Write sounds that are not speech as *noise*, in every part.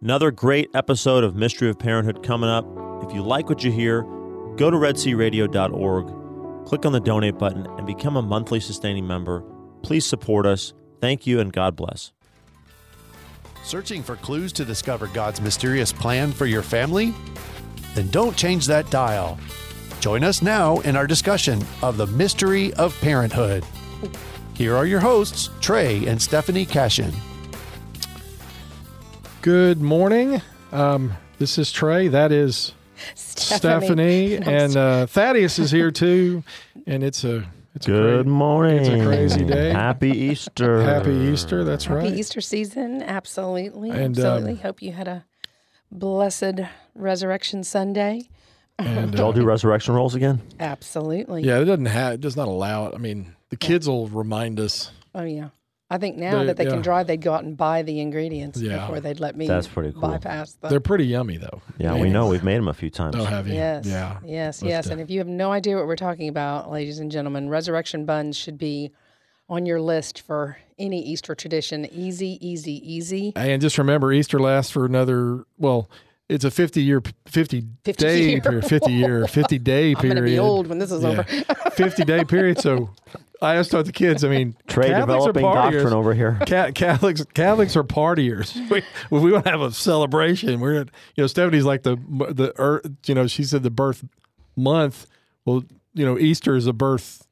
Another great episode of Mystery of Parenthood coming up. If you like what you hear, go to redsearadio.org, click on the donate button, and become a monthly sustaining member. Please support us. Thank you, and God bless. Searching for clues to discover God's mysterious plan for your family? Then don't change that dial. Join us now in our discussion of the mystery of parenthood. Here are your hosts, Trey and Stephanie Cashin. Good morning. Um, this is Trey. That is Stephanie, *laughs* and uh, Thaddeus is here too. And it's a it's a Good great- morning. It's a crazy day. Happy Easter. Happy Easter. That's Happy right. Easter season. Absolutely. And, absolutely. um, Hope you had a blessed Resurrection Sunday. And Did y'all uh, do resurrection rolls again? Absolutely. yeah, it doesn't have. It does not allow it. I mean, the kids will remind us. Oh, yeah. I think now They- that they yeah. can drive, they'd go out and buy the ingredients Yeah. before they'd let me That's pretty cool. bypass the. They're pretty yummy though. Yeah, we know. We've made them a few times. Oh, have you? Yes. Yeah. Yes. Let's yes. do- And if you have no idea what we're talking about, ladies and gentlemen, resurrection buns should be on your list for any Easter tradition. Easy, easy, easy. And just remember, Easter lasts for another. Well, it's a fifty year, fifty, 50 day year. period, fifty year, fifty *laughs* day period I'm going to be old when this is over. *laughs* 50 day period. So I asked taught the kids, I mean, *laughs* Trey Catholics developing are partiers. doctrine over here. *laughs* Ca- Catholics Catholics are partiers. *laughs* We, we want to have a celebration, we're gonna, you know Stephanie's like the the ear- you know she said the birth month. Well, you know Easter is a birth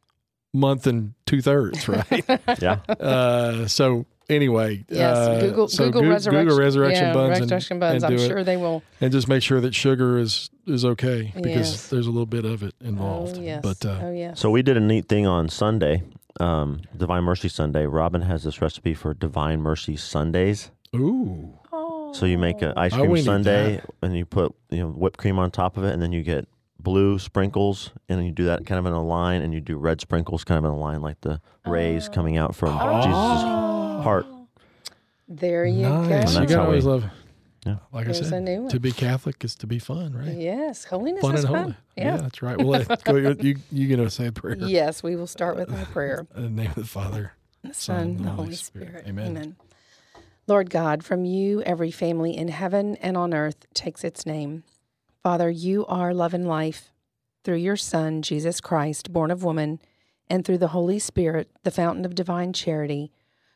month and two thirds, right? Yeah. uh, so anyway, Yes, uh, Google so Google Goo- resurrection. Google resurrection yeah, buns, and- resurrection buns. and I'm do it. sure they will. and just make sure that sugar is is okay because Yes. there's a little bit of it involved. Oh yes. But uh, oh yes. So we did a neat thing on Sunday, um, Divine Mercy Sunday. Robin has this recipe for Divine Mercy Sundays. ooh, So you make an ice Oh, cream we sundae, and you put you know whipped cream on top of it, and then you get blue sprinkles, and you do that kind of in a line, and you do red sprinkles kind of in a line, like the rays coming out from Oh. Jesus' heart. There you nice. go. You that's gotta how we- always love. Yeah. Like There's I said, a new one. to be Catholic is to be fun, right? Yes, holiness Fun is and fun. holy. Yeah. that's right. Well, let- *laughs* go, you you gonna say a prayer? Yes, we will start with our *laughs* prayer. In the name of the Father. the Son, and and the the Holy Holy Spirit. Spirit. Amen. Lord God, from you every family in heaven and on earth takes its name. Father, you are love and life. Through your Son, Jesus Christ, born of woman, and through the Holy Spirit, the fountain of divine charity,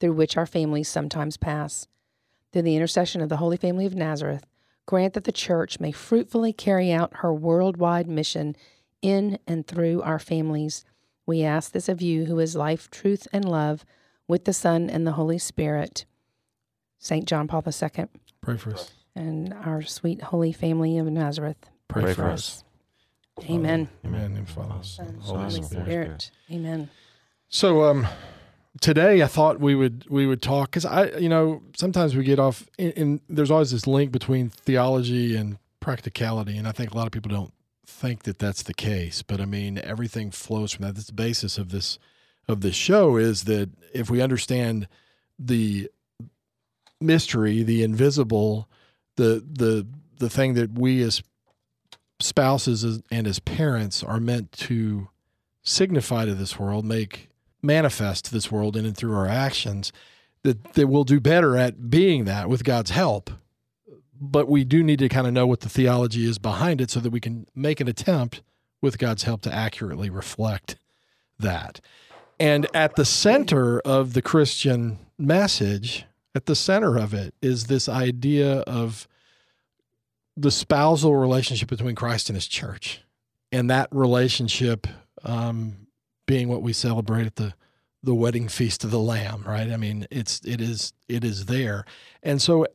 through which our families sometimes pass. Through the intercession of the Holy Family of Nazareth, grant that the Church may fruitfully carry out her worldwide mission in and through our families. We ask this of you, who is life, truth, and love, with the Son and the Holy Spirit. St. John Paul II Pray for us. and our sweet Holy Family of Nazareth. Pray, Pray for, for us. Amen. Amen. And follow us. Holy, Holy Spirit. Spirit. Amen. So um, today I thought we would we would talk because I you know sometimes we get off and, there's always this link between theology and practicality, and I think a lot of people don't think that that's the case. But I mean everything flows from that. That's the basis of this of this show is that if we understand the mystery, the invisible, the the the thing that we as spouses and as parents are meant to signify to this world, make manifest to this world in and through our actions, that, that we'll do better at being that with God's help. But we do need to kind of know what the theology is behind it so that we can make an attempt with God's help to accurately reflect that. And at the center of the Christian message, at the center of it, is this idea of the spousal relationship between Christ and his church. And that relationship um, being what we celebrate at the the wedding feast of the lamb right? I mean it's it is it is there. And so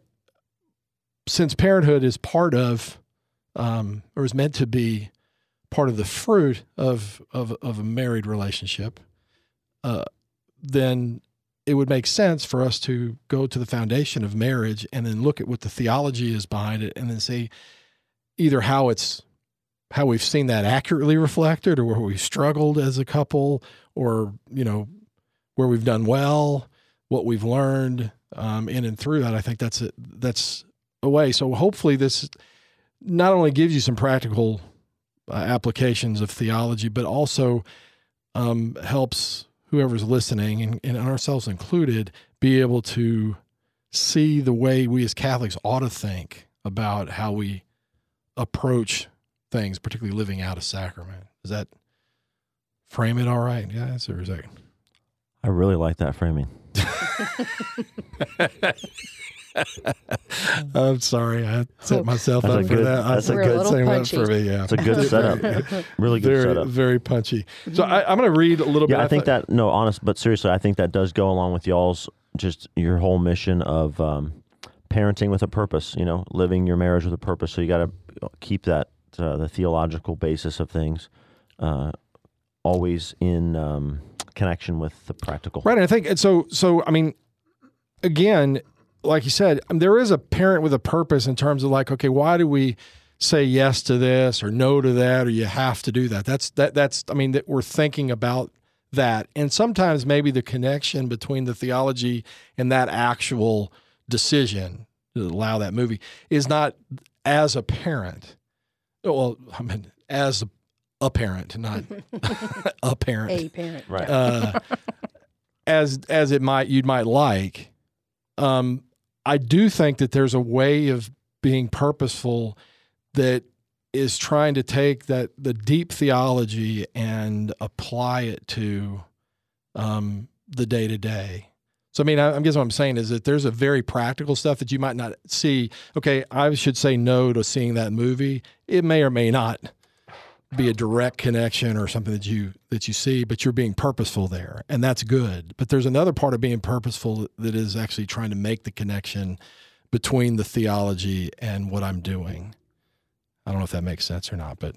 since parenthood is part of um, or is meant to be part of the fruit of of, of a married relationship uh, then it would make sense for us to go to the foundation of marriage and then look at what the theology is behind it and then say either how it's how we've seen that accurately reflected or where we've struggled as a couple or you know where we've done well what we've learned um, in and through that i think that's a, that's a way. So hopefully this not only gives you some practical uh, applications of theology but also um, helps whoever's listening and, and ourselves included be able to see the way we as catholics ought to think about how we approach things, particularly living out a sacrament. Does that frame it all right, guys, or is that? I really like that framing. *laughs* I'm sorry, I set myself That's up for good- that. that's a I- We're a good- little punchy. for me. Yeah, It's a good *laughs* setup. Really good very setup. very punchy. So I, I'm going to read a little bit. Yeah, I think thought- that no, honest, but seriously, I think that does go along with y'all's just your whole mission of um, parenting with a purpose. You know, living your marriage with a purpose. So you got to keep that uh, the theological basis of things uh, always in um, connection with the practical. Right. And I think so so I mean again, like you said, um, there is a parent with a purpose in terms of like, okay, why do we say yes to this or no to that or you have to do that? That's that that's I mean that we're thinking about that. And sometimes maybe the connection between the theology and that actual decision to allow that movie is not as a parent. Well, I mean as a parent, not *laughs* a parent A parent. Right. uh, as as it might you might like. Um, I do think that there's a way of being purposeful that is trying to take that the deep theology and apply it to um, the day to day. So I mean, I, I guess what I'm saying is that there's a very practical stuff that you might not see. Okay, I should say no to seeing that movie. It may or may not be a direct connection or something that you that you see, but you're being purposeful there, and that's good. But there's another part of being purposeful that is actually trying to make the connection between the theology and what I'm doing. I don't know if that makes sense or not, but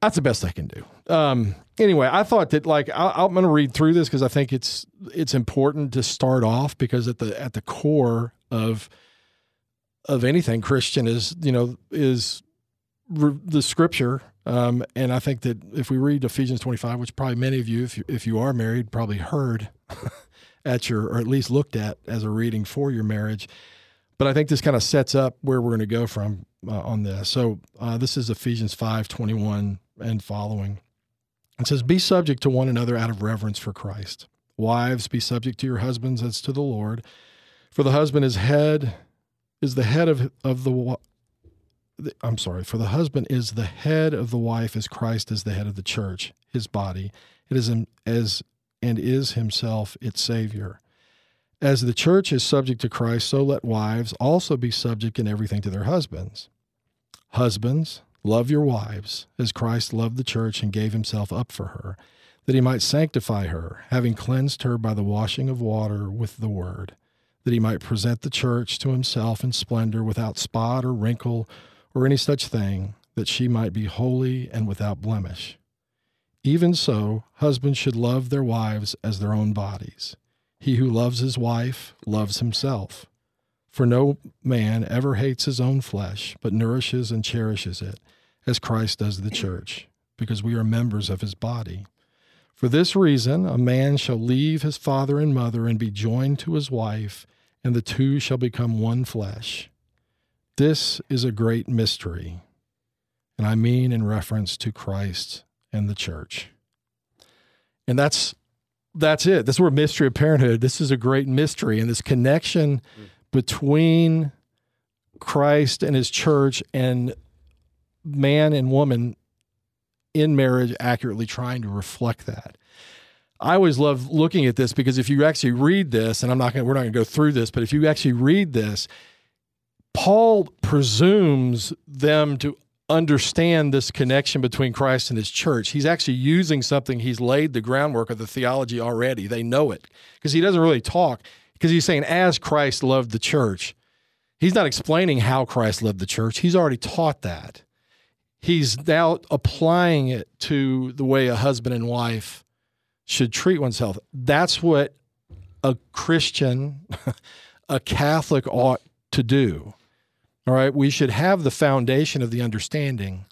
that's the best I can do. Um, anyway, I thought that like I, I'm going to read through this because I think it's it's important to start off because at the at the core of of anything Christian is you know is re- the scripture. Um, and I think that if we read Ephesians 25, which probably many of you, if you, if you are married, probably heard *laughs* at your, or at least looked at as a reading for your marriage. But I think this kind of sets up where we're going to go from uh, on this. So uh, this is Ephesians 5, 21 and following. It says, Be subject to one another out of reverence for Christ. Wives, be subject to your husbands as to the Lord. For the husband is head, is the head of, of the I'm sorry, for the husband is the head of the wife as Christ is the head of the church, his body. It is as and is himself its savior. As the church is subject to Christ, so let wives also be subject in everything to their husbands. Husbands, love your wives, as Christ loved the church and gave himself up for her, that he might sanctify her, having cleansed her by the washing of water with the word, that he might present the church to himself in splendor, without spot or wrinkle or any such thing, that she might be holy and without blemish. Even so, husbands should love their wives as their own bodies. He who loves his wife loves himself. For no man ever hates his own flesh, but nourishes and cherishes it, as Christ does the church, because we are members of his body. For this reason, a man shall leave his father and mother and be joined to his wife, and the two shall become one flesh. This is a great mystery, and I mean in reference to Christ and the church. And that's that's it. This is where mystery of parenthood. This is a great mystery, and this connection between Christ and His church and man and woman in marriage, accurately trying to reflect that. I always love looking at this because if you actually read this, and I'm not going, we're not going to go through this, but if you actually read this, Paul presumes them to understand this connection between Christ and his church. He's actually using something he's laid the groundwork of the theology already. They know it because he doesn't really talk because he's saying as Christ loved the church. He's not explaining how Christ loved the church. He's already taught that. He's now applying it to the way a husband and wife should treat oneself. That's what a Christian, *laughs* a Catholic ought to do. All right, we should have the foundation of the understanding,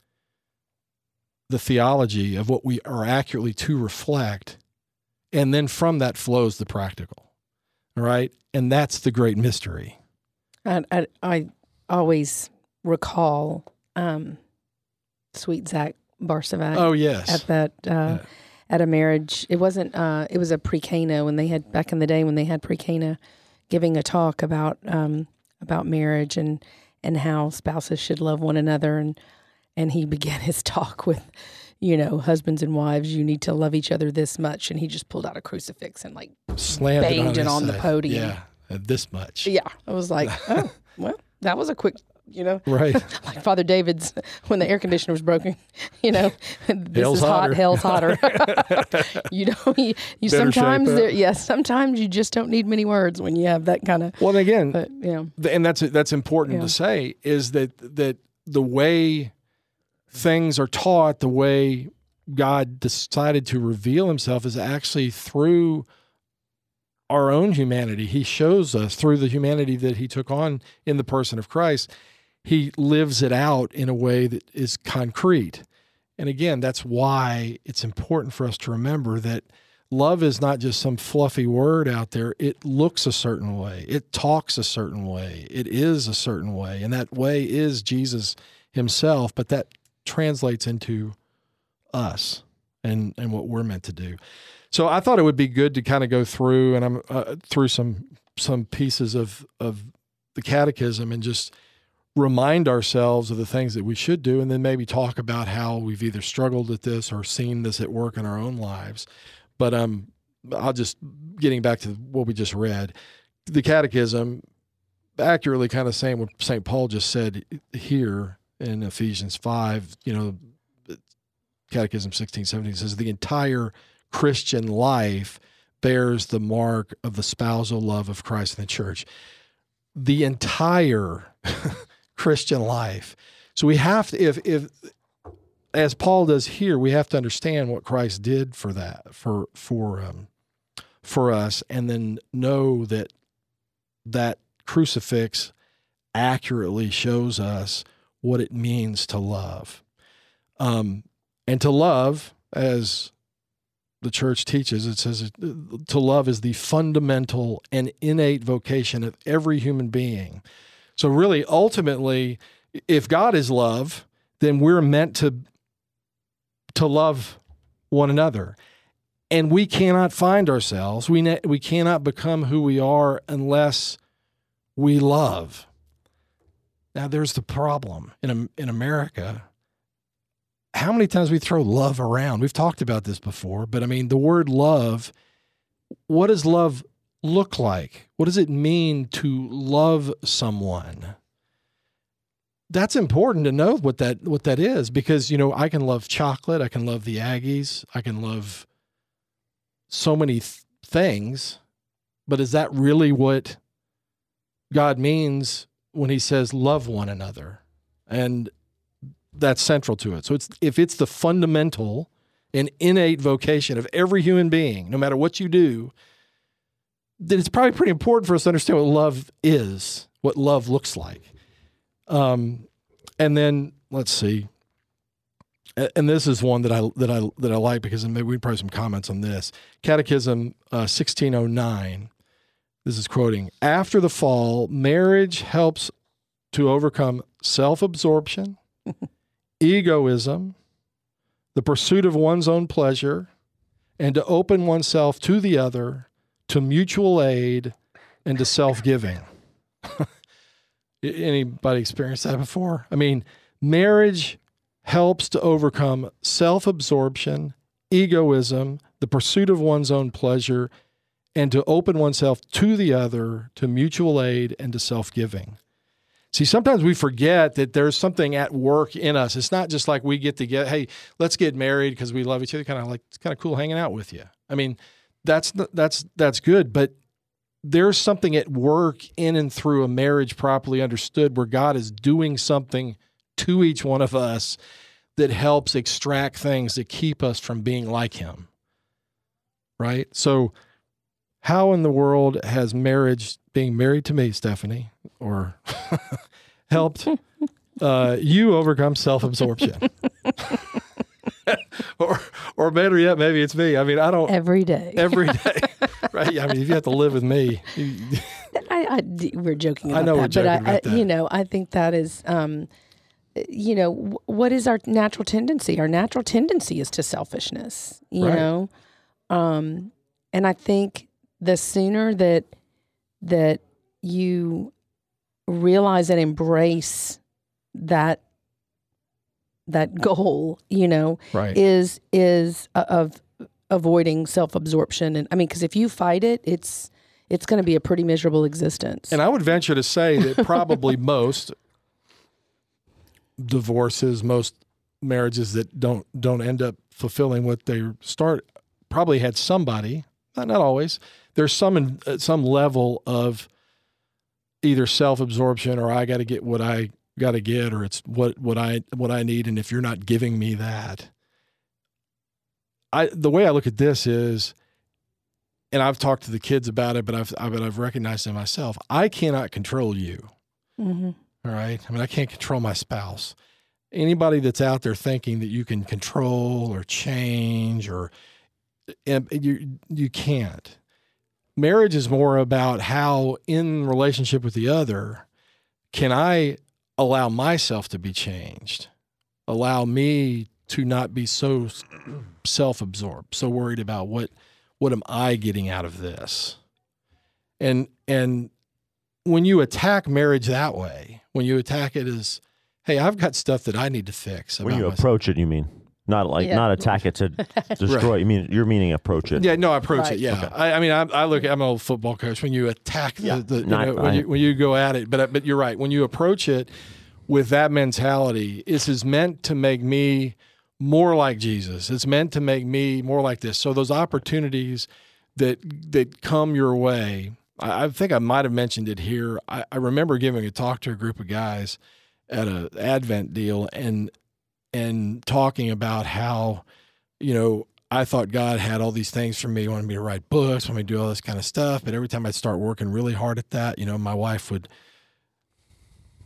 the theology of what we are accurately to reflect, and then from that flows the practical. All right, and that's the great mystery. I, I, I always recall um, sweet Zach Barcevac Oh yes, at that uh, Yeah. at a marriage. It wasn't. Uh, it was a pre-Cana when they had back in the day when they had pre-Cana, giving a talk about um, about marriage and and how spouses should love one another and and he began *laughs* his talk with, you know, husbands and wives, you need to love each other this much, and he just pulled out a crucifix and like, slammed it on, it on the podium. Yeah, uh, this much. yeah, I was like, *laughs* oh, well, that was a quick, you know, Right. *laughs* like Father David's when the air conditioner was broken. *laughs* You know, this Hell's is hot. hotter. Hell's hotter. *laughs* you know, you, you sometimes there, yes, sometimes you just don't need many words when you have that kind of. Well, again, But yeah, and that's that's important Yeah. to say is that that the way things are taught, the way God decided to reveal Himself is actually through our own humanity. He shows us through the humanity that He took on in the person of Christ. He lives it out in a way that is concrete. And again, that's why it's important for us to remember that love is not just some fluffy word out there. It looks a certain way, it talks a certain way, it is a certain way. And that way is Jesus himself, but that translates into us and, and what we're meant to do. So I thought it would be good to kind of go through and I'm uh, through some some pieces of of the catechism and just remind ourselves of the things that we should do and then maybe talk about how we've either struggled with this or seen this at work in our own lives. But um I'll just getting back to what we just read. The catechism accurately kind of saying what St. Paul just said here in Ephesians 5, you know, Catechism 16, 17 says the entire Christian life bears the mark of the spousal love of Christ and the church. The entire *laughs* Christian life. So we have to, if, if, as Paul does here, we have to understand what Christ did for that, for, for, um, for us, and then know that that crucifix accurately shows us what it means to love. Um, and to love, as the church teaches, it says to love is the fundamental and innate vocation of every human being. So, really, ultimately, if God is love, then we're meant to to love one another. And we cannot find ourselves. We ne- we cannot become who we are unless we love. Now, there's the problem in in America. How many times we throw love around? We've talked about this before, but I mean, the word love. What does love look like? What does it mean to love someone? That's important to know what that what that is because you know I can love chocolate, I can love the Aggies, I can love so many th- things, but is that really what God means when he says love one another? And that's central to it. So it's if it's the fundamental and innate vocation of every human being, no matter what you do, then it's probably pretty important for us to understand what love is, what love looks like. Um, and then let's see. And this is one that I that I that I like because maybe we probably some comments on this. Catechism uh, sixteen oh nine. This is quoting: After the fall, marriage helps to overcome self absorption, *laughs* egoism, the pursuit of one's own pleasure, and to open oneself to the other, to mutual aid, and to self giving. *laughs* Anybody experienced that before? I mean, marriage helps to overcome self absorption, egoism, the pursuit of one's own pleasure, and to open oneself to the other, to mutual aid, and to self giving. See, sometimes we forget that there's something at work in us. It's not just like we get together, hey, let's get married because we love each other. Kind of like it's kind of cool hanging out with you. I mean, that's that's that's good, but there's something at work in and through a marriage properly understood where God is doing something to each one of us that helps extract things that keep us from being like him. Right? So how in the world has marriage, being married to me, Stephanie, or *laughs* helped uh, you overcome self absorption? *laughs* *laughs* or, or better yet, maybe it's me. I mean, I don't every day. every *laughs* day, right? I mean, if you have to live with me, you, I, I, we're joking I about know we're that, joking but I, about I, that. you know, I think that is, um, you know, wh- what is our natural tendency? Our natural tendency is to selfishness, you Right. know, um, and I think the sooner that that you realize and embrace that that goal, you know, right? is is uh, of avoiding self-absorption and i mean because if you fight it it's it's going to be a pretty miserable existence And I would venture to say that *laughs* probably most divorces, most marriages that don't don't end up fulfilling what they start, probably had somebody, not, not always. There's some in, at some level of either self absorption or I got to get what I got to get, or it's what what I what I need, and if you're not giving me that, I the way I look at this is and I've talked to the kids about it, but I've I- but I've recognized it myself. I cannot control you. hmm All right. I mean, I can't control my spouse. Anybody that's out there thinking that you can control or change or and you you can't. Marriage is more about how in relationship with the other can I allow myself to be changed? Allow me to not be so self-absorbed, so worried about what what am I getting out of this? And and when you attack marriage that way, when you attack it as, hey, I've got stuff that I need to fix. When you myself." approach it, you mean not like Yeah. not attack it to *laughs* destroy. You mean you're meaning approach it. Yeah, no, approach Right. it. Yeah, Okay. I, I mean, I, I look. At I'm an old football coach. When you attack the, Yeah. the you Not- know, when I- you when you go at it, but but you're right. When you approach it with that mentality, this is meant to make me more like Jesus. It's meant to make me more like this. So those opportunities that that come your way, I, I think I might have mentioned it here. I, I remember giving a talk to a group of guys at a Advent deal and and talking about how you know, I thought God had all these things for me, wanted me to write books, wanted me to do all this kind of stuff. But every time I'd start working really hard at that, you know, my wife would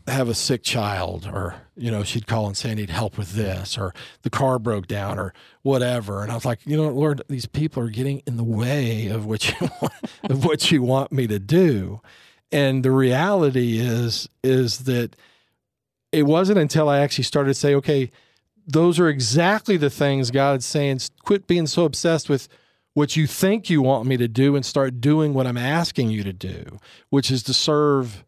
have a sick child, or, you know, she'd call and say, I need help with this, or the car broke down, or whatever. And I was like, you know, Lord, these people are getting in the way of what you *laughs* want, of what you want me to do. And the reality is, is that it wasn't until I actually started to say, okay, those are exactly the things God's saying. Quit being so obsessed with what you think you want me to do and start doing what I'm asking you to do, which is to serve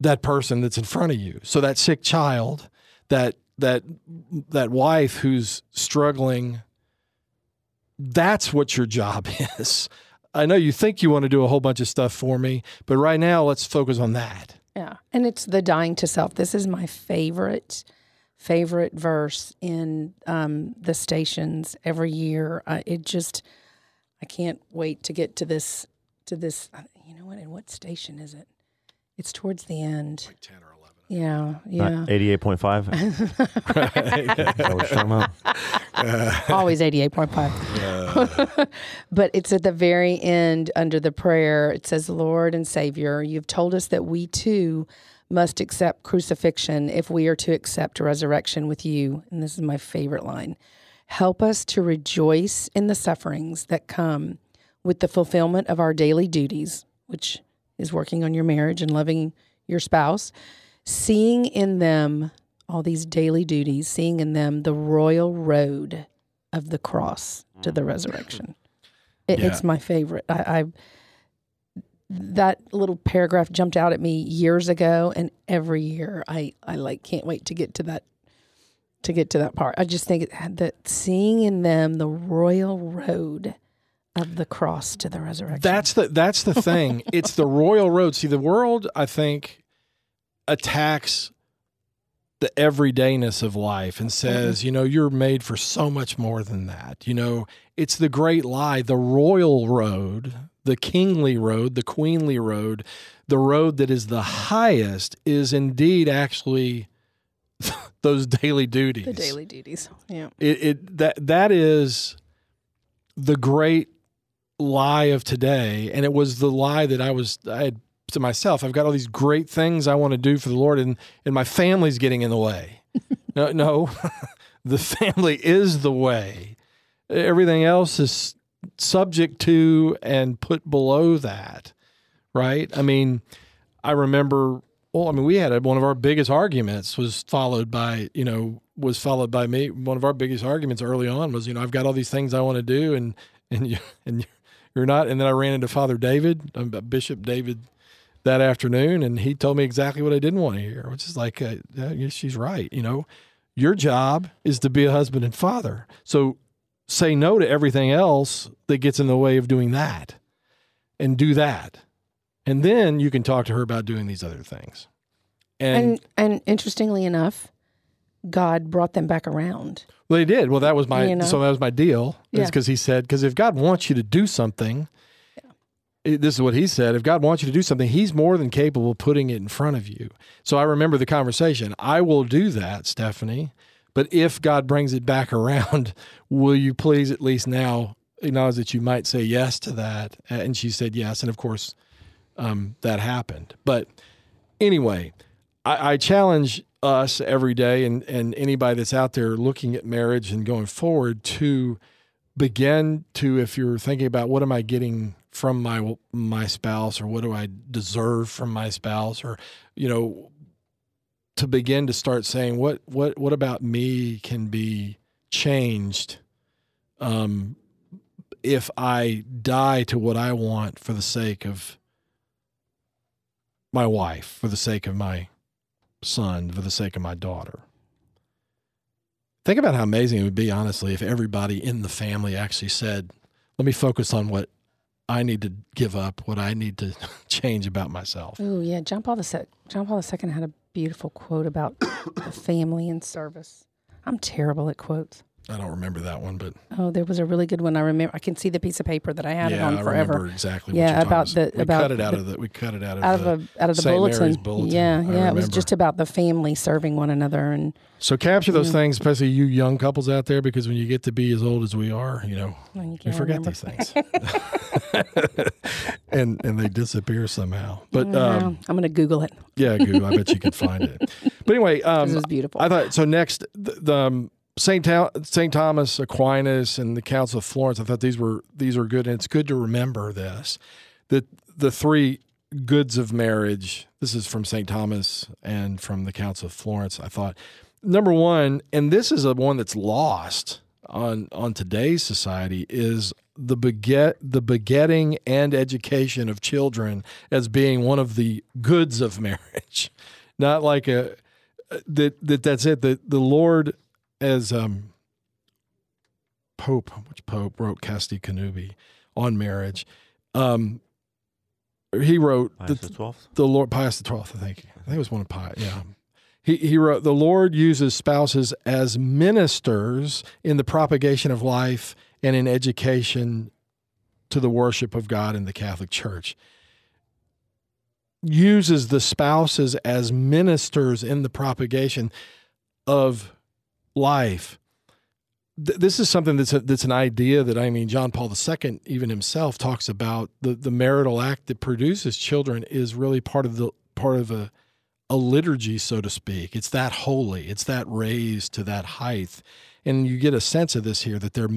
that person that's in front of you. So that sick child, that that that wife who's struggling, that's what your job *laughs* is. I know you think you want to do a whole bunch of stuff for me, but right now let's focus on that. yeah and it's the dying to self this is my favorite favorite verse in um, the stations every year. Uh, it just i can't wait to get to this to this uh, you know what and what station is it? It's towards the end. Like 10 or 11. yeah yeah. Eighty-eight point five. *laughs* *laughs* always 88.5 *laughs* but it's at the very end under the prayer. It says lord and savior you've told us that we too must accept crucifixion if we are to accept resurrection with you and this is my favorite line help us to rejoice in the sufferings that come with the fulfillment of our daily duties which is working on your marriage and loving your spouse seeing in them all these daily duties, seeing in them the royal road of the cross to the mm. resurrection. It, Yeah. It's my favorite. I, I that little paragraph jumped out at me years ago, and every year I I like can't wait to get to that to get to that part. I just think that seeing in them the royal road of the cross to the resurrection. That's the that's the thing. *laughs* it's the royal road. See, the world, I think, attacks the everydayness of life and says, mm-hmm. you know, you're made for so much more than that. You know, it's the great lie. The royal road, the kingly road, the queenly road, the road that is the highest is indeed actually *laughs* those daily duties the daily duties. Yeah. it, it that that is the great lie of today, and it was the lie that I was I had to myself. I've got all these great things I want to do for the Lord, and and my family's getting in the way. *laughs* no, no, *laughs* the family is the way. Everything else is subject to and put below that, right? I mean, I remember. Well, I mean, we had one of our biggest arguments was followed by you know was followed by me. One of our biggest arguments early on was you know I've got all these things I want to do, and and *laughs* you and you're not. And then I ran into Father David, um, Bishop David, that afternoon, and he told me exactly what I didn't want to hear, which is like, uh, yeah, she's right. You know, your job is to be a husband and father. So say no to everything else that gets in the way of doing that, and do that, and then you can talk to her about doing these other things. And And and interestingly enough, God brought them back around. Well, they did. Well, that was my You know? so that was my deal. Yeah. because he said because if God wants you to do something, this is what he said. If God wants you to do something, He's more than capable of putting it in front of you. So I remember the conversation. I will do that, Stephanie. But if God brings it back *laughs* around, will you please at least now acknowledge that you might say yes to that? And she said yes, and of course, um, that happened. But anyway, I, I challenge us every day and, and anybody that's out there looking at marriage and going forward to begin to, if you're thinking about what am I getting from my my spouse or what do I deserve from my spouse or you know to begin to start saying what what what about me can be changed um if I die to what I want for the sake of my wife, for the sake of my son, for the sake of my daughter. Think about how amazing it would be, honestly, if everybody in the family actually said, let me focus on what I need to give up, what I need to *laughs* change about myself. Oh yeah, John Paul II. John Paul II had a beautiful quote about *coughs* the family and service. I'm terrible at quotes. I don't remember that one, but Oh, there was a really good one. I remember. I can see the piece of paper that I had it yeah, on I forever. remember exactly. Yeah, what you're about talking the- we about cut it out the- of the we cut it out of, Out of the, a out of the bulletin. Bulletin. Yeah, I yeah. It was just about the family serving one another, and So capture those things, especially you young couples out there, because when you get to be as old as we are, you know, you we forget remember. these things, *laughs* and and they disappear somehow. But um, I'm going to Google it. yeah, Google, I bet you could find it. *laughs* But anyway, This um, is beautiful. I thought so. Next, the, the um, Saint Ta- Saint Thomas Aquinas and the Council of Florence. I thought these were these are good, and it's good to remember this that the three goods of marriage. This is from Saint Thomas and from the Council of Florence. I thought number one, and this is a one that's lost on on today's society is the beget the begetting and education of children as being one of the goods of marriage *laughs* not like a that that that's it that the lord as um pope which pope wrote Casti Connubii on marriage um he wrote Pius the, the twelfth. the Lord Pius the twelfth, I think. I think it was one of Pius. Yeah. He he wrote the Lord uses spouses as ministers in the propagation of life and in education to the worship of God in the Catholic Church. Uses the spouses as ministers in the propagation of life. Th- This is something that's a, that's an idea that I mean John Paul II even himself talks about the the marital act that produces children is really part of the part of a a liturgy so to speak. It's that holy. It's that raised to that height. And you get a sense of this here that they're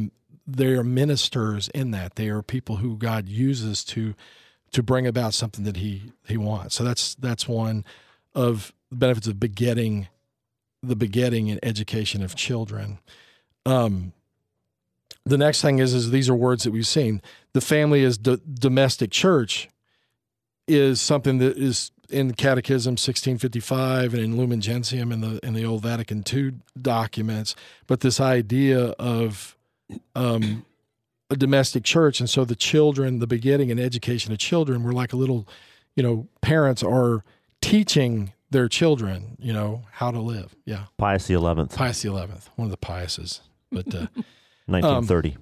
they are ministers in that. They are people who God uses to to bring about something that he he wants. So that's that's one of the benefits of begetting the begetting and education of children. Um the next thing is is these are words that we've seen. The family is do- domestic church is something that is in Catechism 1655 and in Lumen Gentium in the in the old Vatican II documents, but this idea of um, a domestic church, and so the children, the begetting and education of children, were like a little, you know, parents are teaching their children, you know, how to live. Yeah, Pius the eleventh, Pius the Eleventh, one of the Piuses, but uh, *laughs* nineteen thirty.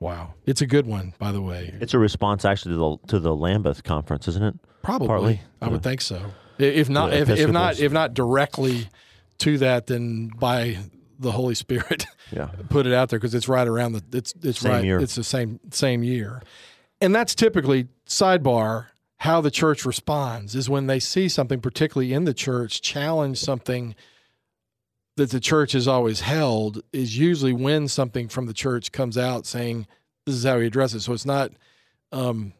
wow, it's a good one, by the way. it's a response actually to the to the Lambeth conference, isn't it? Probably, Partly, I would think so. If not, if, if not, if not directly to that, then by the Holy Spirit, *laughs* Yeah. put it out there because it's right around the it's it's Same right year. it's the same same year. and that's typically sidebar how the church responds is when they see something particularly in the church challenge something that the church has always held is usually when something from the church comes out saying this is how we address it so it's not um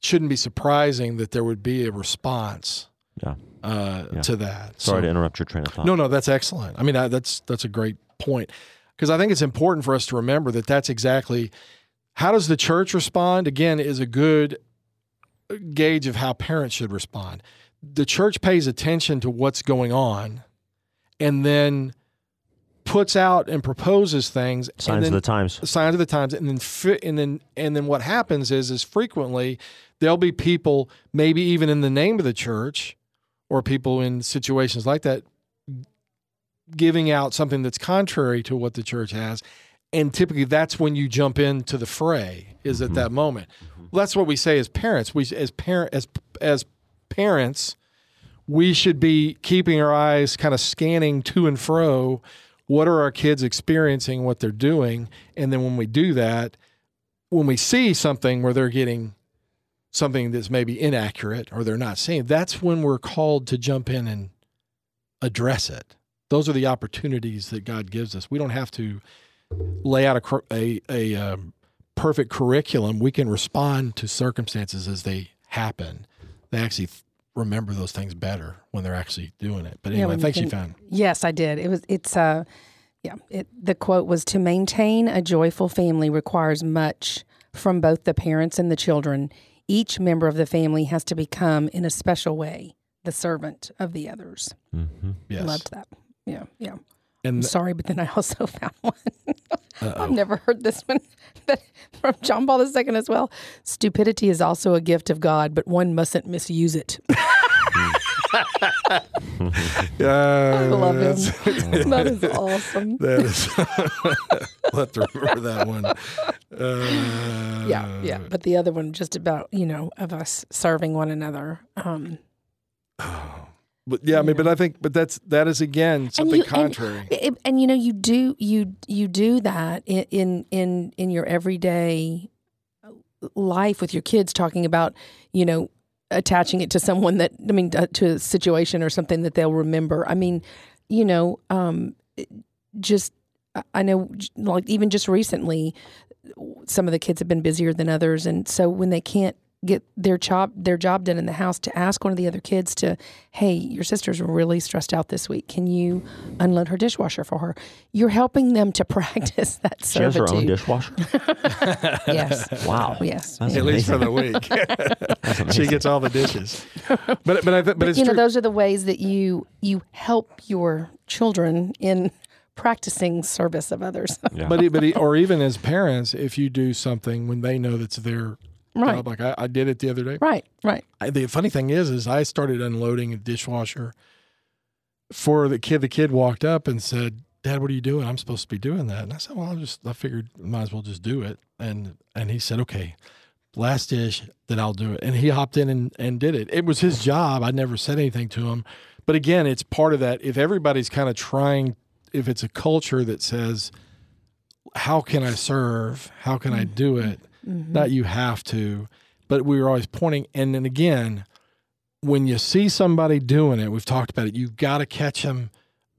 shouldn't be surprising that there would be a response Yeah. uh, Yeah. to that Sorry So- to interrupt your train of thought. no, no, that's excellent. I mean, I, that's that's a great point because I think it's important for us to remember that that's exactly how does the church respond. Again, is a good gauge of how parents should respond. The church pays attention to what's going on, and then puts out and proposes things. Signs then, of the times. signs of the times and then fi- and then and then what happens is is frequently there'll be people maybe even in the name of the church or people in situations like that giving out something that's contrary to what the church has and typically that's when you jump into the fray is at mm-hmm. that moment. Well, that's what we say as parents. We as parent as as parents we should be keeping our eyes kind of scanning to and fro what are our kids experiencing what they're doing. And then when we do that when we see something where they're getting something that's maybe inaccurate or they're not seeing that's when we're called to jump in and address it. Those are the opportunities that god gives us. We don't have to lay out a a, a um, perfect curriculum we can respond to circumstances as they happen they actually th- remember those things better when they're actually doing it but anyway when you thanks you can- found Yes, I did. It was it's uh yeah, it the quote was to maintain a joyful family requires much from both the parents and the children. Each member of the family has to become in a special way the servant of the others. Mm-hmm. yes Loved that. Yeah, yeah. I'm and sorry, but then I also *laughs* found one. I've never heard this one *laughs* but from John Paul II as well. Stupidity is also a gift of God, but one mustn't misuse it. *laughs* I love him. that is awesome. That is. I'll have to remember that one. Uh, yeah, yeah. But the other one, just about you know, of us serving one another. Um, But yeah, I mean, but I think, but that's that is again something you- contrary. and, and you know, you do you you do that in in in, your everyday life with your kids, talking about you know attaching it to someone that I mean uh, to a situation or something that they'll remember. I mean, you know, um, just I know, like even just recently, some of the kids have been busier than others, and so when they can't get their job their job done in the house, to ask one of the other kids to, hey, your sister's really stressed out this week. Can you unload her dishwasher for her? You're helping them to *laughs* practice that She has her servitude. own dishwasher. *laughs* yes. Wow. Yes. That's At least for the week, *laughs* she gets all the dishes. But but I th- but, But, it's you know, true. those are the ways that you you help your children in practicing service of others. Yeah. but but or even as parents, if you do something when they know that's their right. job, like I, I did it the other day. Right. Right. I, the funny thing is, is I started unloading a dishwasher for the kid. The kid walked up and said, "Dad, what are you doing? I'm supposed to be doing that." And I said, "Well, I just I figured might as well just do it." And and he said, "Okay, last dish, then I'll do it." And he hopped in and and did it. It was his job. I never said anything to him, but again, it's part of that. If everybody's kind of trying, if it's a culture that says, "How can I serve? How can I mm. do it?" Mhm. not you have to, but we were always pointing. And then again, when you see somebody doing it, we've talked about it. You've got to catch them.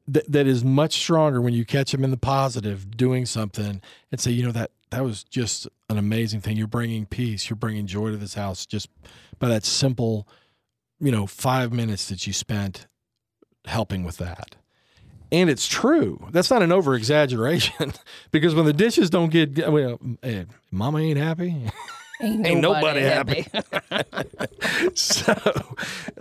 That that is much stronger when you catch them in the positive, doing something, and say, you know that that was just an amazing thing. You're bringing peace. You're bringing joy to this house just by that simple, you know, five minutes that you spent helping with that. And it's true. That's not an over exaggeration *laughs* because when the dishes don't get, well, hey, mama ain't happy. Ain't nobody happy. *laughs* so,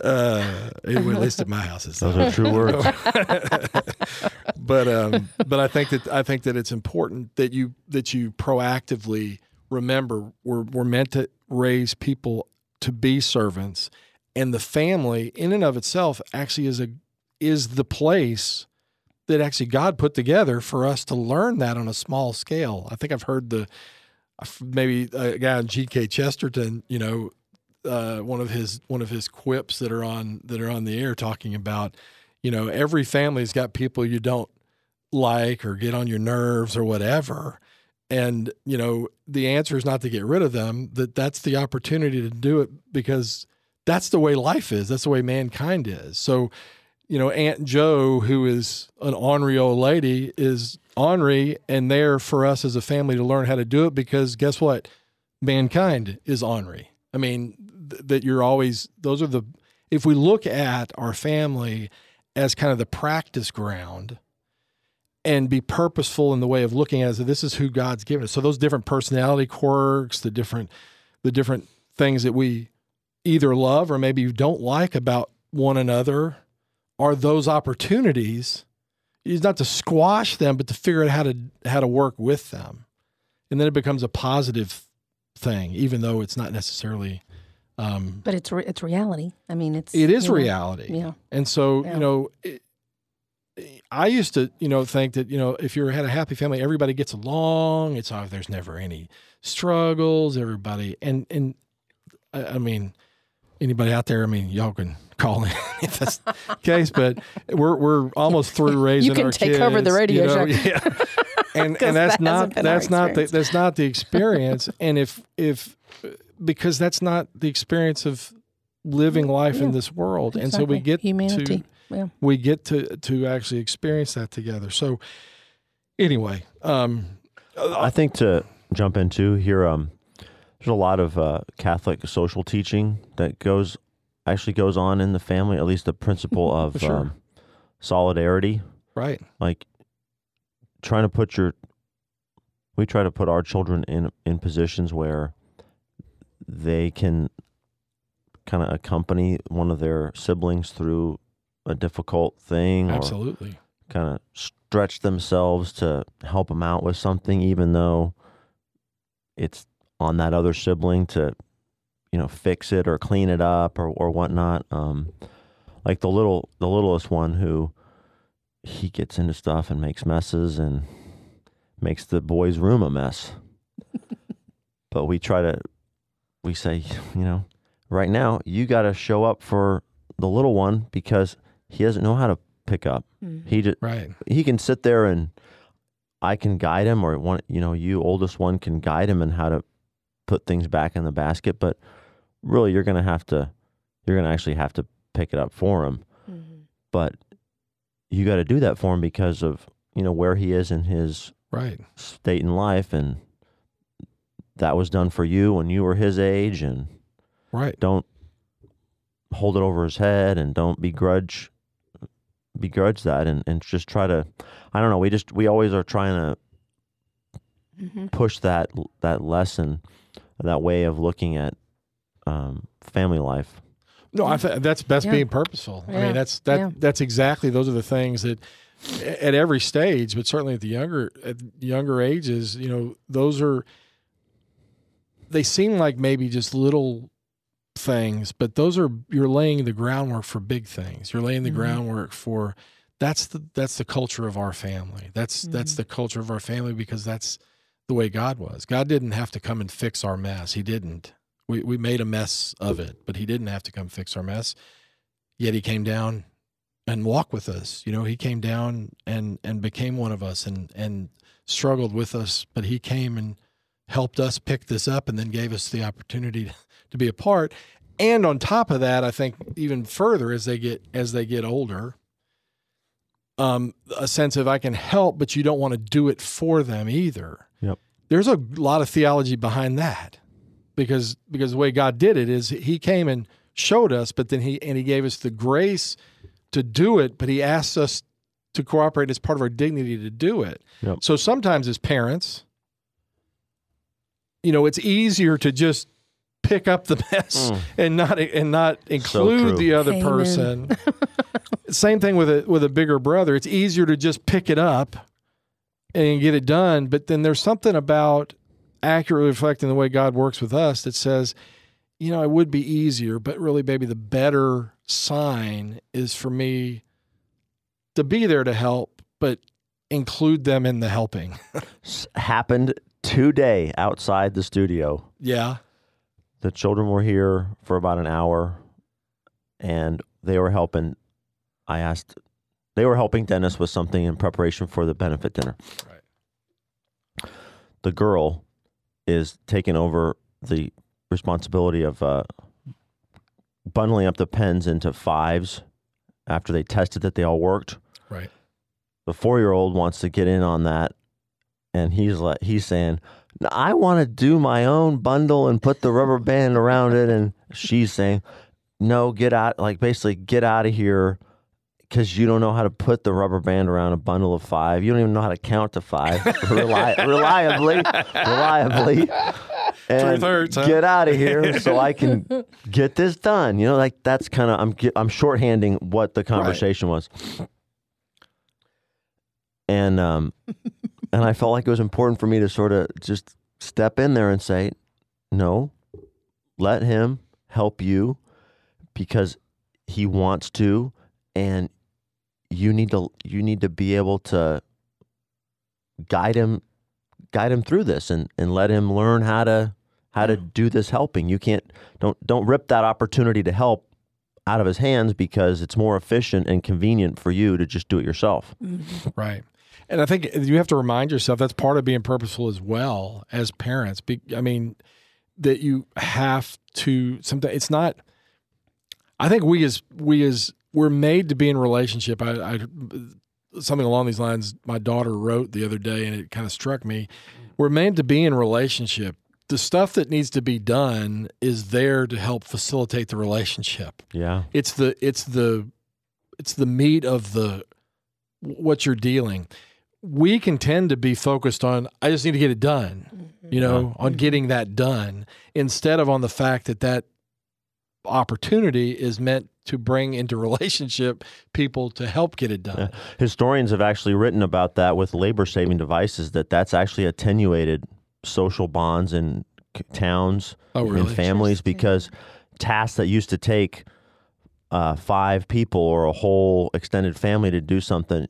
uh, anyway, at least at my house, it's Those not. are true words. *laughs* but um, but I think that I think that it's important that you that you proactively remember we're we're meant to raise people to be servants, and the family in and of itself actually is a is the place that actually God put together for us to learn that on a small scale. I think I've heard the maybe a guy on G.K. Chesterton, you know, uh, one of his one of his quips that are on that are on the air talking about, you know, every family's got people you don't like or get on your nerves or whatever, and you know the answer is not to get rid of them that that's the opportunity to do it because that's the way life is that's the way mankind is so you know aunt joe who is an ornery old lady is ornery and there for us as a family to learn how to do it because guess what mankind is ornery i mean th- that you're always those are the if we look at our family as kind of the practice ground and be purposeful in the way of looking at it. This is who God's given us. So those different personality quirks, the different the different things that we either love or maybe you don't like about one another are those opportunities. It's not to squash them, but to figure out how to how to work with them. And then it becomes a positive thing, even though it's not necessarily um, But it's re- it's reality. I mean, it's it is know, reality. Yeah. And so, Yeah. you know, it, I used to, you know, think that, you know, if you had a happy family, everybody gets along. It's oh, there's never any struggles. Everybody, and and I, I mean, anybody out there, I mean, y'all can call in *laughs* if that's the case. But we're we're almost through *laughs* raising. You can our take over the radio you know, show. *laughs* Yeah. And 'Cause and that's that hasn't not been our that's not the, experience. that's not the experience. and if if because that's not the experience of living life Yeah. in this world. And so we get humanity. to yeah. we get to to actually experience that together. So anyway, um I think to jump into here, um, there's a lot of uh, Catholic social teaching that goes actually goes on in the family. At least the principle of Sure. um, solidarity, right. like trying to put your. We try to put our children in in positions where they can kind of accompany one of their siblings through a difficult thing, or Absolutely. kind of stretch themselves to help them out with something, even though it's on that other sibling to, you know, fix it or clean it up or, or whatnot. Um, like the little, the littlest one who he gets into stuff and makes messes and makes the boys' room a mess. *laughs* but we try to, we say, you know, right now you got to show up for the little one because he doesn't know how to pick up. Mhm. He just Right. he can sit there and I can guide him, or one, you know, you oldest one can guide him in how to put things back in the basket. But really, you're going to have to, you're going to actually have to pick it up for him. Mhm. But you got to do that for him because of you know where he is in his Right. state in life, and that was done for you when you were his age, and Right. don't hold it over his head and don't begrudge begrudge that and, and just try to I don't know, we just we always are trying to Mhm. push that that lesson, that way of looking at um, family life. No, I th- that's that's Yeah. being purposeful. I mean, that's that Yeah. that's exactly those are the things that at every stage, but certainly at the younger at younger ages, you know, those are they seem like maybe just little things, but those are you're laying the groundwork for big things. You're laying the Mhm. groundwork for that's the that's the culture of our family. That's that's Mhm. the culture of our family because that's the way God was. God didn't have to come and fix our mess. He didn't. We we made a mess of it, but he didn't have to come fix our mess. Yet he came down and walked with us. You know, he came down and and became one of us and and struggled with us, but he came and helped us pick this up and then gave us the opportunity *laughs* to be a part. And on top of that, I think even further as they get as they get older, um, a sense of I can help, but you don't want to do it for them either. Yep. There's a lot of theology behind that because because the way God did it is He came and showed us, but then He and He gave us the grace to do it, but He asked us to cooperate as part of our dignity to do it. Yep. So sometimes as parents, you know, it's easier to just pick up the *laughs* mess Mm. and not and not include true. the other Amen. person. *laughs* Same thing with a with a bigger brother. It's easier to just pick it up and get it done, but then there's something about accurately reflecting the way God works with us that says, you know, it would be easier, but really maybe the better sign is for me to be there to help, but include them in the helping. *laughs* Happened today outside the studio. yeah. The children were here for about an hour and they were helping I asked they were helping Dennis with something in preparation for the benefit dinner. Right. the girl is taking over the responsibility of uh, bundling up the pens into fives after they tested that they all worked. Right. The four year old wants to get in on that, and he's like, he's saying, "I want to do my own bundle and put the rubber band around it," and she's saying, "No, get out! Like basically, get out of here." Because you don't know how to put the rubber band around a bundle of five. You don't even know how to count to five *laughs* Reli- reliably. Reliably. And huh? get out of here *laughs* so I can get this done. You know, like that's kind of I'm I'm shorthanding what the conversation was, and um, *laughs* and I felt like it was important for me to sort of just step in there and say, no, let him help you because he wants to, and you need to you need to be able to guide him guide him through this and and let him learn how to how to mm. do this helping you can't don't don't rip that opportunity to help out of his hands because it's more efficient and convenient for you to just do it yourself mm-hmm. *laughs* Right. And I think you have to remind yourself that's part of being purposeful as well as parents. Be, I mean, that you have to sometimes it's not. I think we as we as we're made to be in relationship. I, I something along these lines. My daughter wrote the other day, and it kind of struck me. We're made to be in relationship. The stuff that needs to be done is there to help facilitate the relationship yeah it's the it's the it's the meat of the what you're dealing we can tend to be focused on i just need to get it done mm-hmm. you know on getting that done instead of on the fact that that opportunity is meant to bring into relationship people to help get it done Yeah. *laughs* Historians have actually written about that with labor saving devices that that's actually attenuated social bonds in towns Oh, and families because tasks that used to take uh, five people or a whole extended family to do something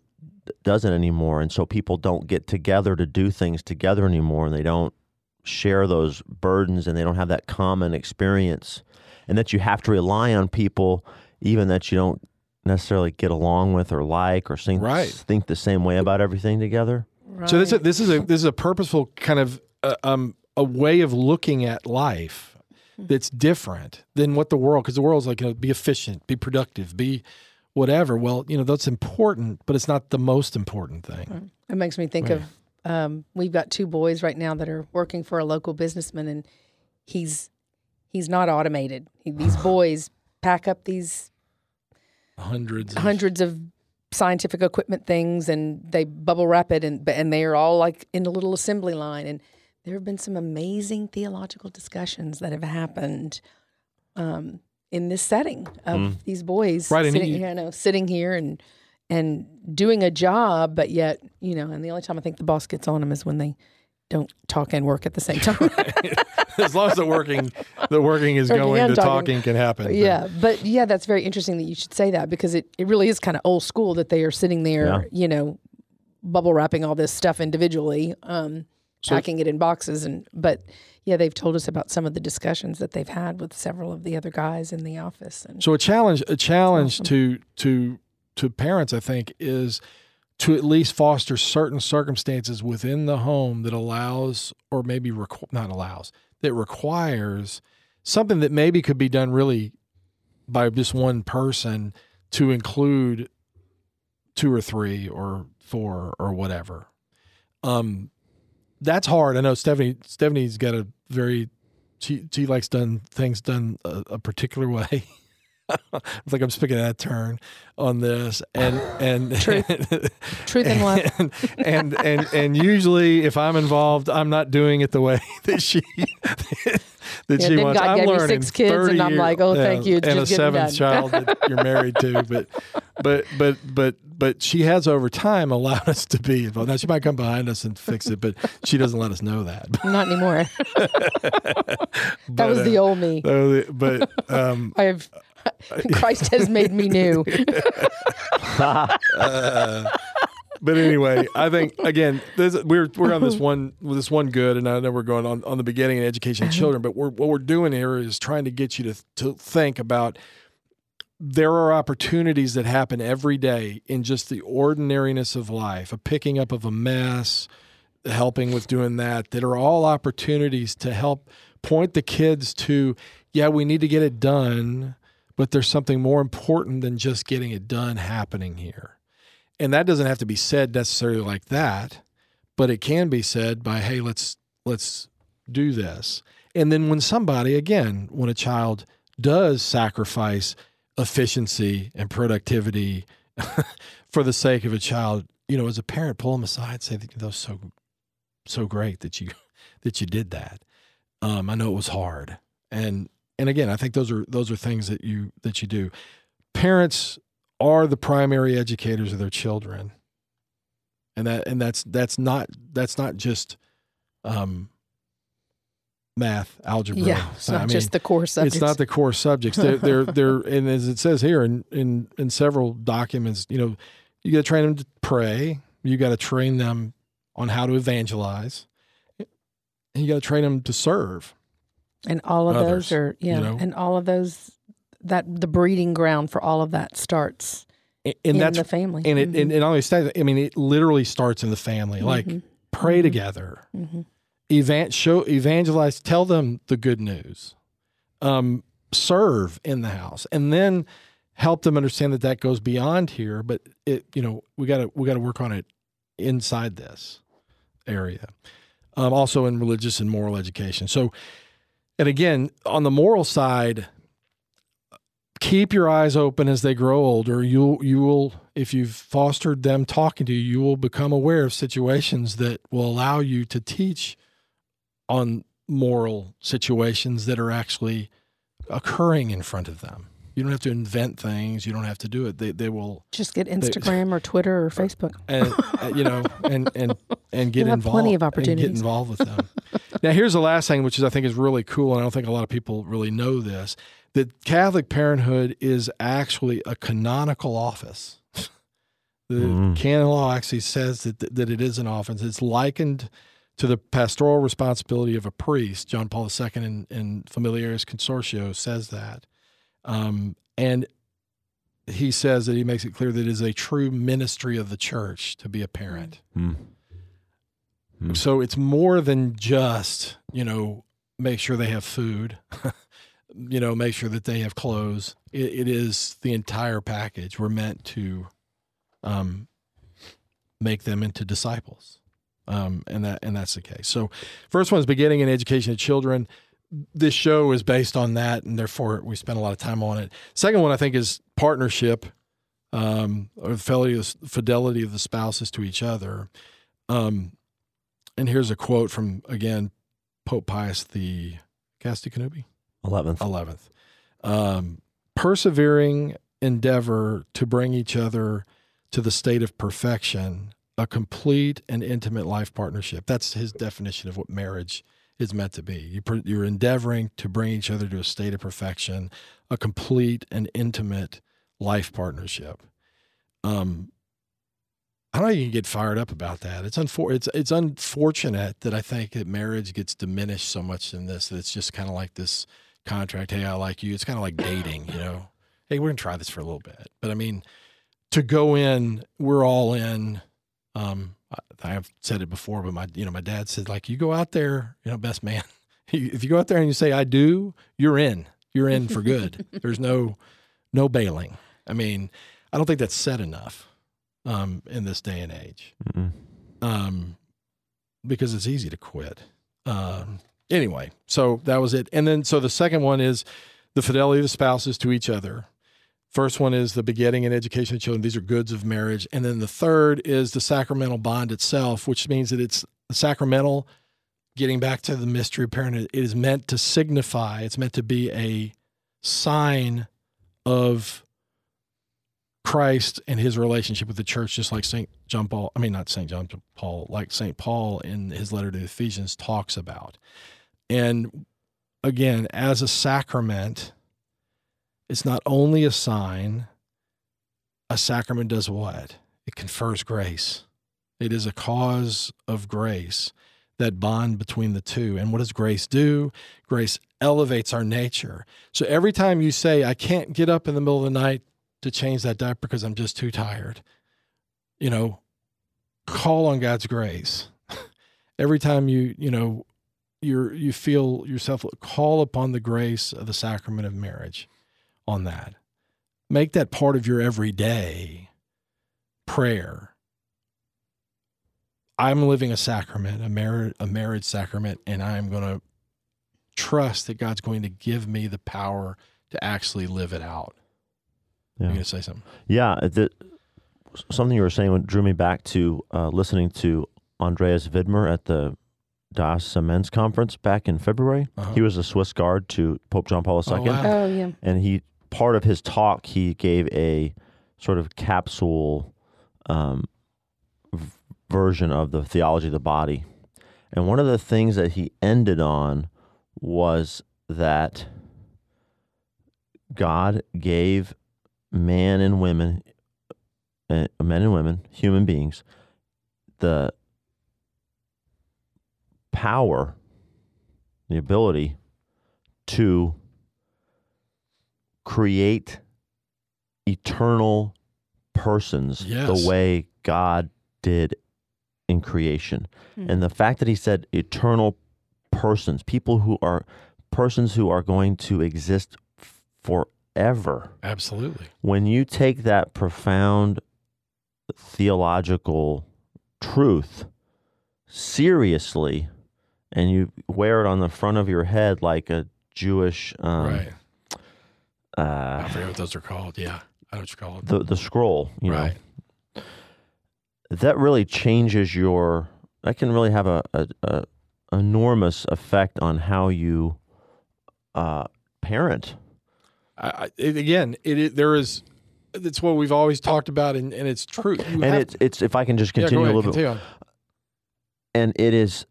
doesn't anymore and so people don't get together to do things together anymore and they don't share those burdens and they don't have that common experience and that you have to rely on people even that you don't necessarily get along with or like or think, Right. think the same way about everything together So this is this is a this is a purposeful kind of uh, um a way of looking at life that's different than what the world because the world's like you know, be efficient, be productive, be whatever. Well, you know that's important, but it's not the most important thing. It makes me think of um, we've got two boys right now that are working for a local businessman, and he's he's not automated. He, these boys pack up these Hundreds. Of, hundreds of scientific equipment things, and they bubble wrap it, and and they are all like in a little assembly line. And there have been some amazing theological discussions that have happened um, in this setting of these boys Right, sitting, you know, sitting here and and doing a job, but yet you know, and the only time I think the boss gets on them is when they don't talk and work at the same time. *laughs* as long as the working the working is Working going, the talking. talking can happen. yeah, but yeah, that's very interesting that you should say that because it, it really is kind of old school that they are sitting there, Yeah. you know, bubble wrapping all this stuff individually, um, packing it in boxes, and but yeah, they've told us about some of the discussions that they've had with several of the other guys in the office, and So a challenge, a challenge awesome. to to to parents, I think, is to at least foster certain circumstances within the home that allows, or maybe requ- not allows, that requires something that maybe could be done really by just one person to include two or three or four or whatever. Um, that's hard. I know Stephanie. Stephanie's got a very she she likes done things done a, a particular *laughs* way. *laughs* I think I'm speaking out of turn on this, and and *laughs* Truth. *laughs* Truth and love. and, and and and usually, if I'm involved, I'm not doing it the way that she that Yeah, she wants. God I'm gave learning six kids, and I'm like, oh, thank you, it's and just a seventh child that you're married to, but but but but but she has over time allowed us to be involved. Now she might come behind us and fix it, but she doesn't let us know that. not anymore. that But, was the uh, old me. uh, but um, I have *laughs* Christ has made me new. *laughs* *laughs* but anyway, I think again, this, we're we're on this one this one good, and I know we're going on on the begetting and education of children, but we're what we're doing here is trying to get you to to think about there are opportunities that happen every day in just the ordinariness of life, a picking up of a mess, helping with doing that that are all opportunities to help point the kids to yeah we need to get it done but there's something more important than just getting it done happening here. And that doesn't have to be said necessarily like that but it can be said by hey let's let's do this. And then when somebody again when a child does sacrifice efficiency and productivity *laughs* for the sake of a child you know as a parent pull them aside and say that was so so great that you *laughs* that you did that. Um, i know it was hard. And and again i think those are those are things that you that you do parents are the primary educators of their children and that and that's that's not that's not just um, math, algebra. Yeah, it's not I mean, just the core subjects. It's not the core subjects. They're they're, *laughs* they're and as it says here in in in several documents, you know, you got to train them to pray. You got to train them on how to evangelize, and you got to train them to serve. And all of others, those are yeah, you know? and all of those that the breeding ground for all of that starts and, and in that's the family. And it mm-hmm. and, and I mean, it literally starts in the family. Mm-hmm. Like pray mm-hmm. together. Mm-hmm evan- show evangelize tell them the good news um, serve in the house and then help them understand that that goes beyond here but it you know we got to we got to work on it inside this area um, also in religious and moral education so and again on the moral side keep your eyes open as they grow older you'll you will if you've fostered them talking to you you will become aware of situations that will allow you to teach on moral situations that are actually occurring in front of them. You don't have to invent things. You don't have to do it. They they will just get Instagram they, or Twitter or *laughs* Facebook, and uh, you know, and and and get You'll involved. Plenty of opportunities. get involved with them. *laughs* now, here's the last thing, which is I think is really cool, and I don't think a lot of people really know this: that Catholic Parenthood is actually a canonical office. *laughs* the mm. canon law actually says that that it is an office. It's likened to the pastoral responsibility of a priest. John Paul II in, in Familiaris Consortio says that. Um, and he says that he makes it clear that it is a true ministry of the church to be a parent. Mm. Mm. So it's more than just, you know, make sure they have food, *laughs* you know, make sure that they have clothes. it, it is the entire package. We're meant to um, make them into disciples. Um, and that and that's the case. So, first one is begetting and education of children. This show is based on that, and therefore we spend a lot of time on it. Second one, I think, is partnership, um, or fidelity of the spouses to each other. Um, and here's a quote from again Pope Pius the Casti Connubii, eleventh, eleventh. Um, persevering endeavor to bring each other to the state of perfection a complete and intimate life partnership. That's his definition of what marriage is meant to be. You, are endeavoring to bring each other to a state of perfection, a complete and intimate life partnership. Um, I don't know you can get fired up about that. It's unfor- it's it's unfortunate that I think that marriage gets diminished so much in this that it's just kind of like this contract. Hey, I like you. It's kind of like dating, you know. Hey, we're gonna try this for a little bit, but I mean, to go in, we're all in um, I, have said it before, but my, you know, my dad said, like, you go out there, you know, best man, *laughs* if you go out there and you say, I do, you're in, you're in for good. *laughs* There's no, no bailing. I mean, I don't think that's said enough, um, in this day and age. Um, because it's easy to quit. Um, anyway, so that was it. And then, so the second one is the fidelity of the spouses to each other. First one is the begetting and education of children. These are goods of marriage. And then the third is the sacramental bond itself, which means that it's sacramental, getting back to the mystery of parenthood, it is meant to signify, it's meant to be a sign of Christ and his relationship with the church, just like St. John Paul, I mean, not St. John Paul, like St. Paul in his letter to Ephesians talks about. And again, as a sacrament, it's not only a sign, a sacrament does what? It confers grace. It is a cause of grace, that bond between the two. And what does grace do? Grace elevates our nature. So every time you say, I can't get up in the middle of the night to change that diaper because I'm just too tired, you know, call on God's grace *laughs* every time you you know you're you feel yourself call upon the grace of the sacrament of marriage on that make that part of your everyday prayer i'm living a sacrament a marriage a marriage sacrament and i'm going to trust that god's going to give me the power to actually live it out Yeah. you're going to say something Yeah, the, something you were saying drew me back to uh, listening to Andreas Widmer at the Diocese Men's Conference back in February. Uh-huh. He was a Swiss guard to Pope John Paul II, Oh, wow. Oh yeah. and he part of his talk he gave a sort of capsule um, v- version of the theology of the body, and one of the things that he ended on was that God gave man and women, uh, men and women, human beings, the power, the ability to create eternal persons Yes. the way God did in creation. Mhm. And the fact that he said eternal persons, people who are persons who are going to exist forever. absolutely When you take that profound theological truth seriously and you wear it on the front of your head like a Jewish um, right i uh, forget what those are called yeah i know what you're called the the scroll, you know, right that really changes your that can really have a, a, a enormous effect on how you uh, parent I, I, it, again, it, it there is. It's what we've always talked about, and, and it's true. You and it's it's if i can just yeah, continue ahead, a little bit continue on. and it is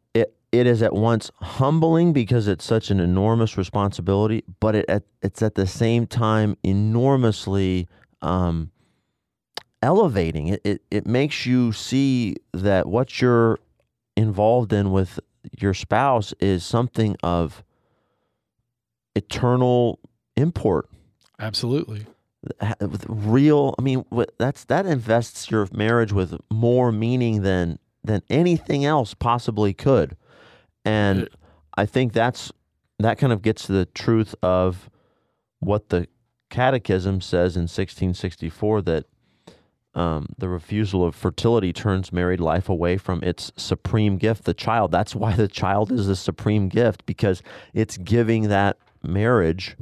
it is at once humbling because it's such an enormous responsibility but it at, it's at the same time enormously um, elevating. It, it it makes you see that what you're involved in with your spouse is something of eternal import. Absolutely, with real i mean that's that invests your marriage with more meaning than than anything else possibly could and i think that's that kind of gets to the truth of what the catechism says in 1664 that um, the refusal of fertility turns married life away from its supreme gift, the child. That's why the child is the supreme gift because it's giving that marriage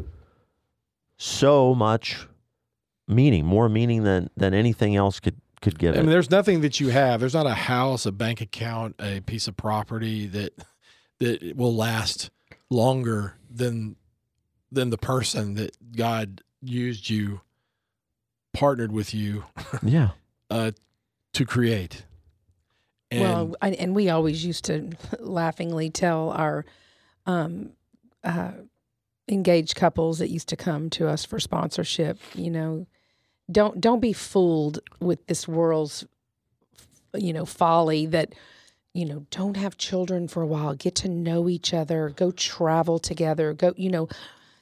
so much meaning, more meaning than than anything else could could give I it. mean, there's nothing that you have. There's not a house, a bank account, a piece of property that that will last longer than than the person that God used you, partnered with you *laughs* yeah, uh, to create. And well, and, and we always used to *laughs* laughingly tell our um, uh, engaged couples that used to come to us for sponsorship, you know, don't don't be fooled with this world's, you know, folly that, you know, don't have children for a while, get to know each other, go travel together, go, you know,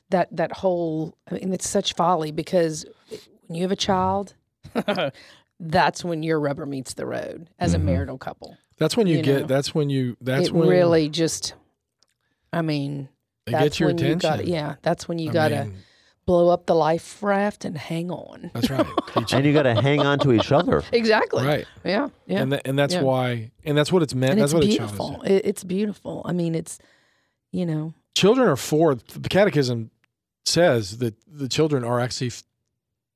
that that whole. I mean, it's such folly because when you have a child. *laughs* That's when your rubber meets the road as Mhm. a marital couple that's when you, you get. know, that's when you. That's it when really just i mean it that's gets your when attention. you got yeah that's when you got to blow up the life raft and hang on That's right. *laughs* And you got to hang on to each other. *laughs* exactly right. yeah yeah And, tha- and that's Yeah. why. And that's what it's meant. and that's it's what a beautiful it, it's beautiful i mean it's you know children are for the catechism says that the children are actually f-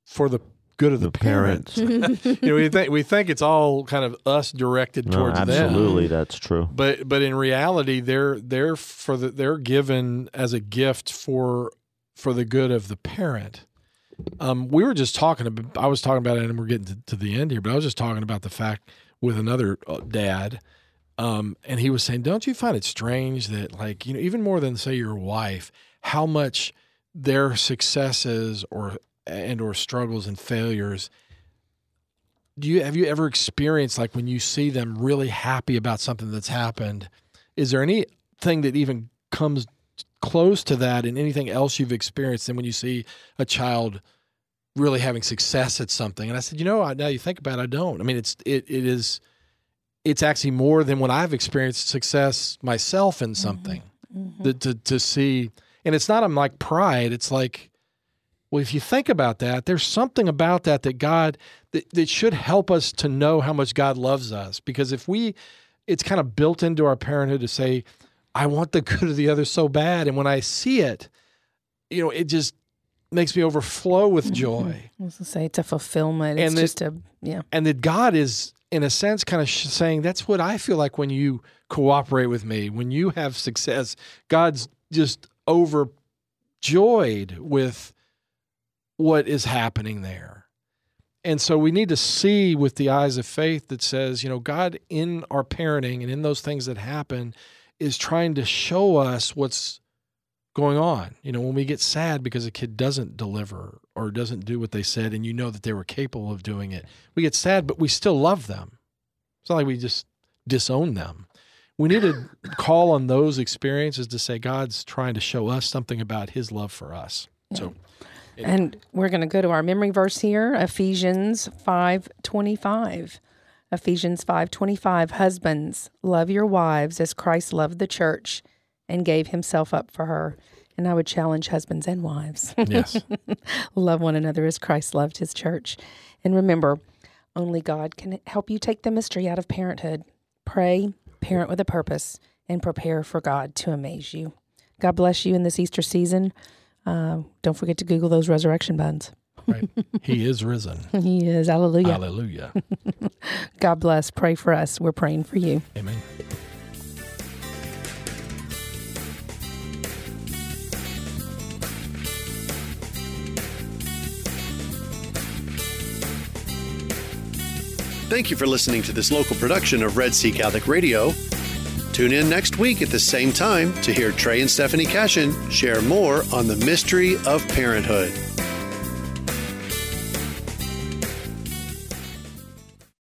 for the good of the, The parents. parents. *laughs* you know, we think we think it's all kind of us directed No, towards them, absolutely, that's true. but but in reality, they're they're for the they're given as a gift for for the good of the parent. Um, we were just talking about. I was talking about it, and we're getting to, to the end here. But I was just talking about the fact with another uh, dad, um, and he was saying, "Don't you find it strange that, like, you know, even more than say your wife, how much their successes or and or struggles and failures." Do you have you ever experienced like when you see them really happy about something that's happened? Is there anything that even comes close to that in anything else you've experienced than when you see a child really having success at something? And I said, you know, now you think about it, I don't. I mean, it's it it is it's actually more than when I've experienced success myself in something. Mm-hmm. To to see, and it's not I'm like pride. It's like, well, if you think about that, there's something about that that God that, that should help us to know how much God loves us. Because if we, it's kind of built into our parenthood to say, I want the good of the other so bad, and when I see it, you know, it just makes me overflow with mm-hmm. joy. I was gonna say it's a fulfillment. It's and just a yeah. And that God is, in a sense, kind of saying that's what I feel like when you cooperate with me, when you have success. God's just overjoyed with what is happening there. And so we need to see with the eyes of faith that says, you know, God in our parenting and in those things that happen is trying to show us what's going on. You know, when we get sad because a kid doesn't deliver or doesn't do what they said and you know that they were capable of doing it, we get sad, but we still love them. It's not like we just disown them. We need to *coughs* call on those experiences to say God's trying to show us something about his love for us. So and we're going to go to our memory verse here, Ephesians 5:25. Ephesians 5:25 Husbands, love your wives as Christ loved the church and gave himself up for her. And I would challenge husbands and wives. *laughs* Yes. Love one another as Christ loved his church. And remember, only God can help you take the mystery out of parenthood. Pray, parent with a purpose, and prepare for God to amaze you. God bless you in this Easter season. Uh, don't forget to Google those resurrection buns. Right. He is risen. *laughs* he is. Hallelujah. Hallelujah. *laughs* God bless. Pray for us. We're praying for you. Amen. Thank you for listening to this local production of Red Sea Catholic Radio. Tune in next week at the same time to hear Trey and Stephanie Cashin share more on the mystery of parenthood.